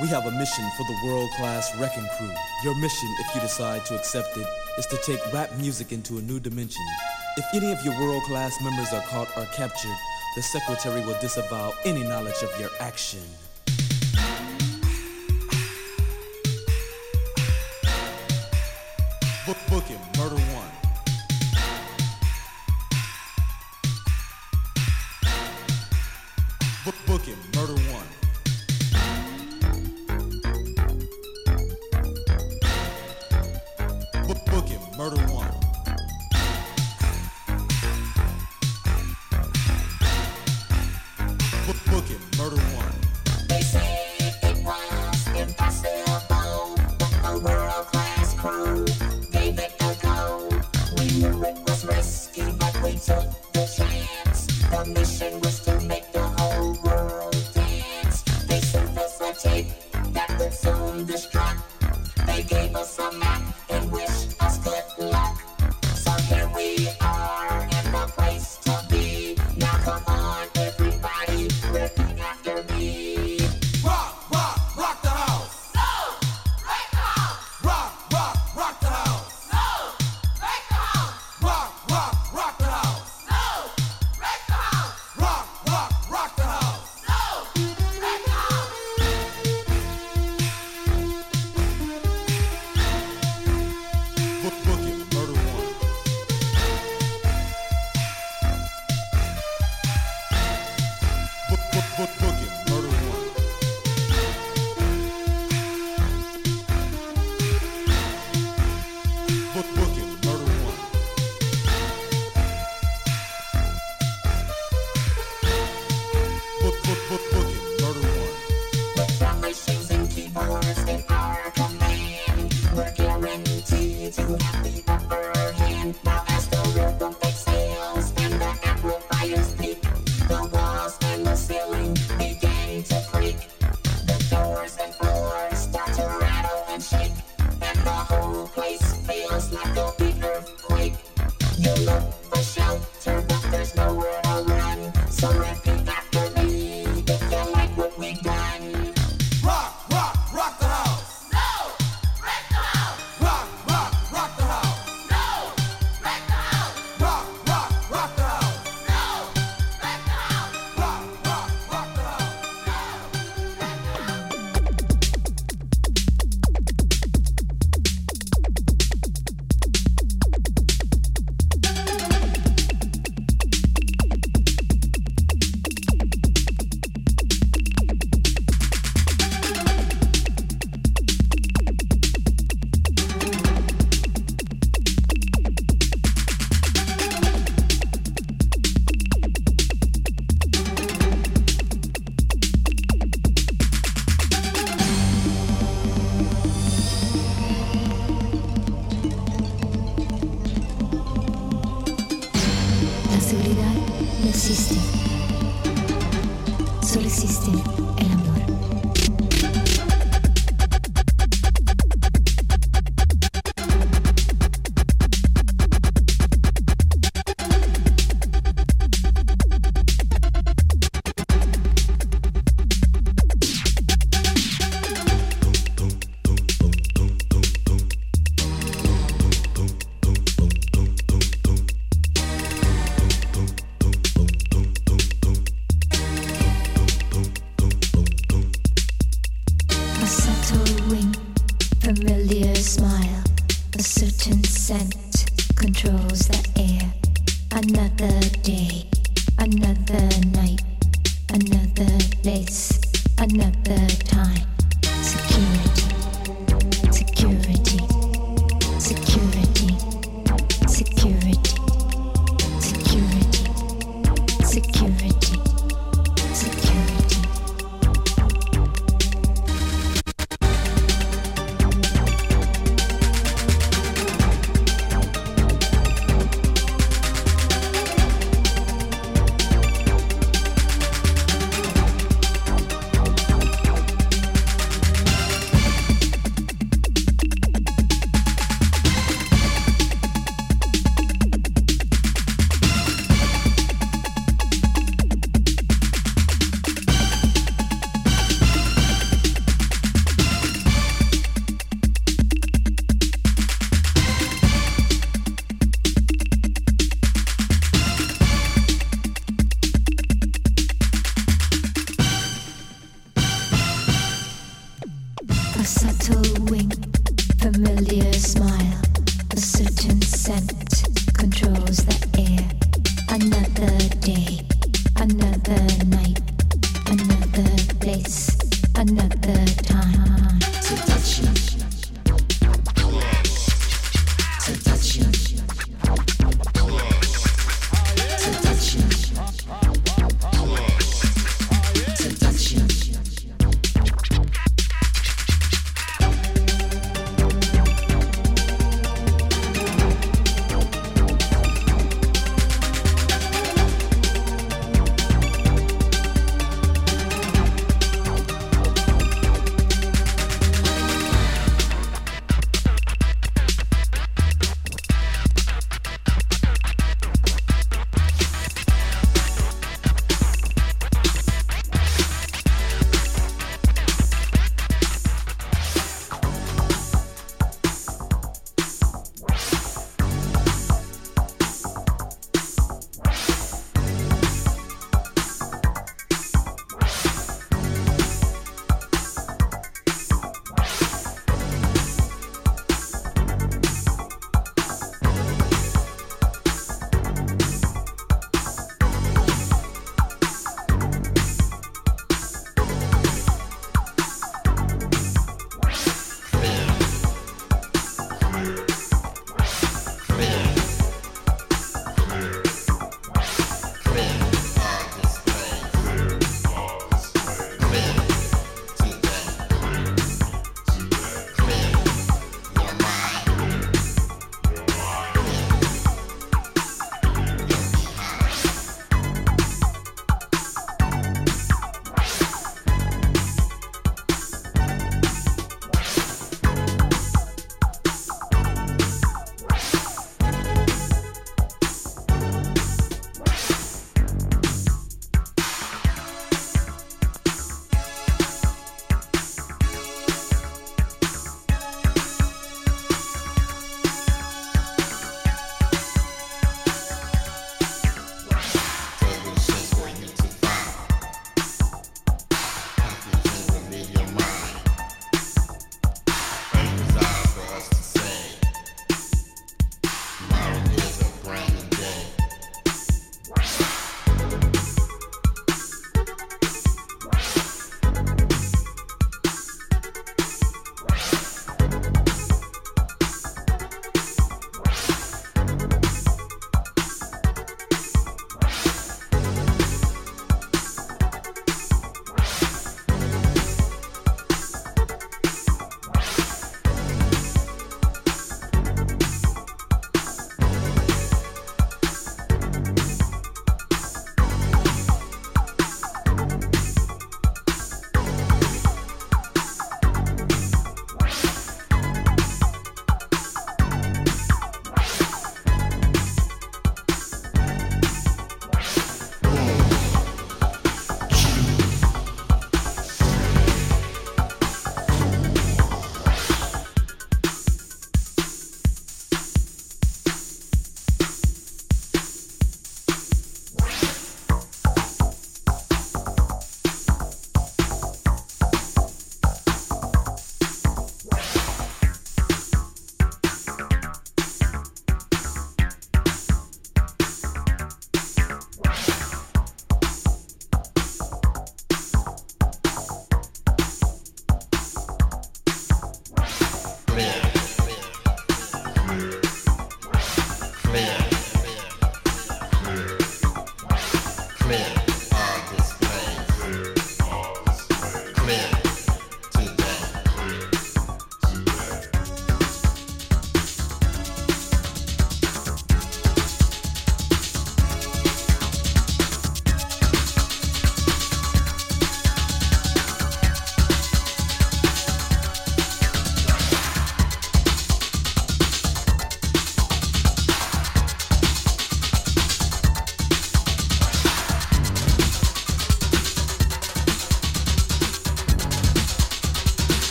We have a mission for the world-class Wreckin' Cru. Your mission, if you decide to accept it, is to take rap music into a new dimension. If any of your world-class members are caught or captured, the Secretary will disavow any knowledge of your action. Non esiste. Solo esiste è la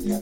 Yeah.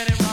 Or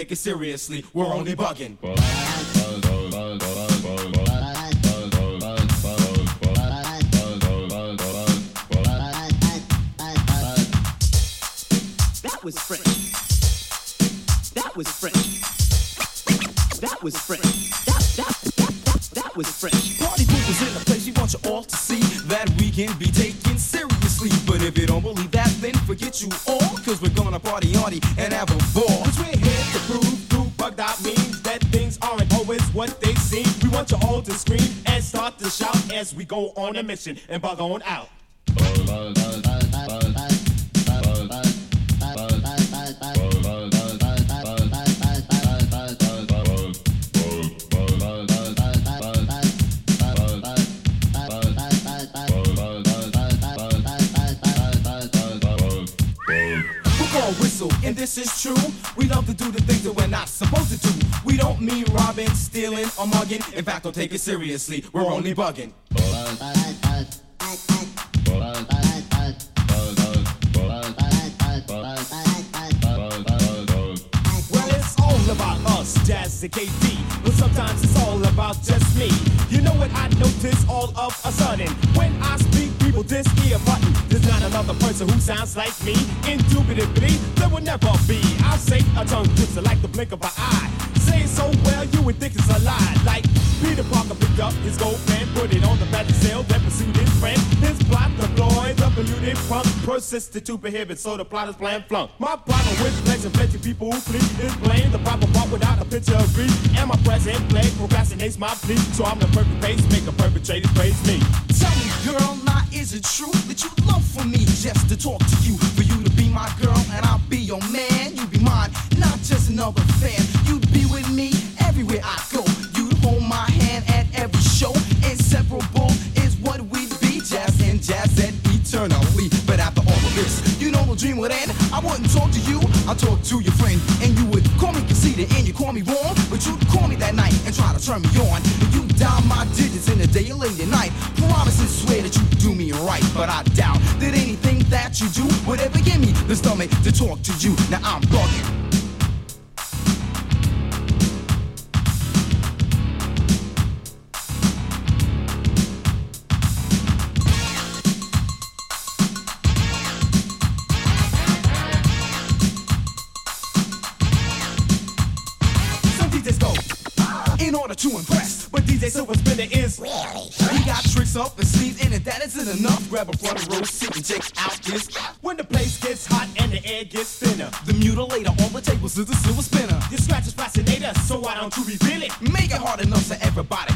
take it seriously. We're only bugging. they seen. We want you all to scream and start to shout as we go on a mission and bug on out. and this is true. Love to do the things that we're not supposed to do. We don't mean robbing, stealing, or mugging. In fact, don't take it seriously. We're only bugging. Well, it's all about us, Jazz KD. Sometimes it's all about just me. You know what I notice all of a sudden? When I speak, people this ear button. There's not another person who sounds like me. Indubitably, there will never be. I'll say a tongue twister like the blink of an eye. Say so well, you would think it's a lie. Like Peter Parker picked up his gold pen, put it on the back sale, then pursued his friend. His plot deployed, the polluted front, persisted to prohibit, so the plot is plan flunk. My problem with pleasure, plenty people who flee is blame the proper part without a picture of me. And my present play procrastinates my plea, so I'm the perfect pacemaker, perpetrators praise me. Tell me, girl, now is it true that you love for me just to talk to you? For you to be my girl and I'll be your man. You be mine, not just another fan. Wouldn't talk to you, I'd talk to your friend. And you would call me conceited and you call me wrong. But you'd call me that night and try to turn me on. You dial my digits in the day or late at night. Promise and swear that you do me right. But I doubt that anything that you do would ever give me the stomach to talk to you. Now I'm bugging. Up his sleeves, and if that isn't enough, grab a front row seat and check out this. When the place gets hot and the air gets thinner, The mutilator on the tables is the silver spinner. your scratches fascinate us, so why don't you reveal it? Make it hard enough so everybody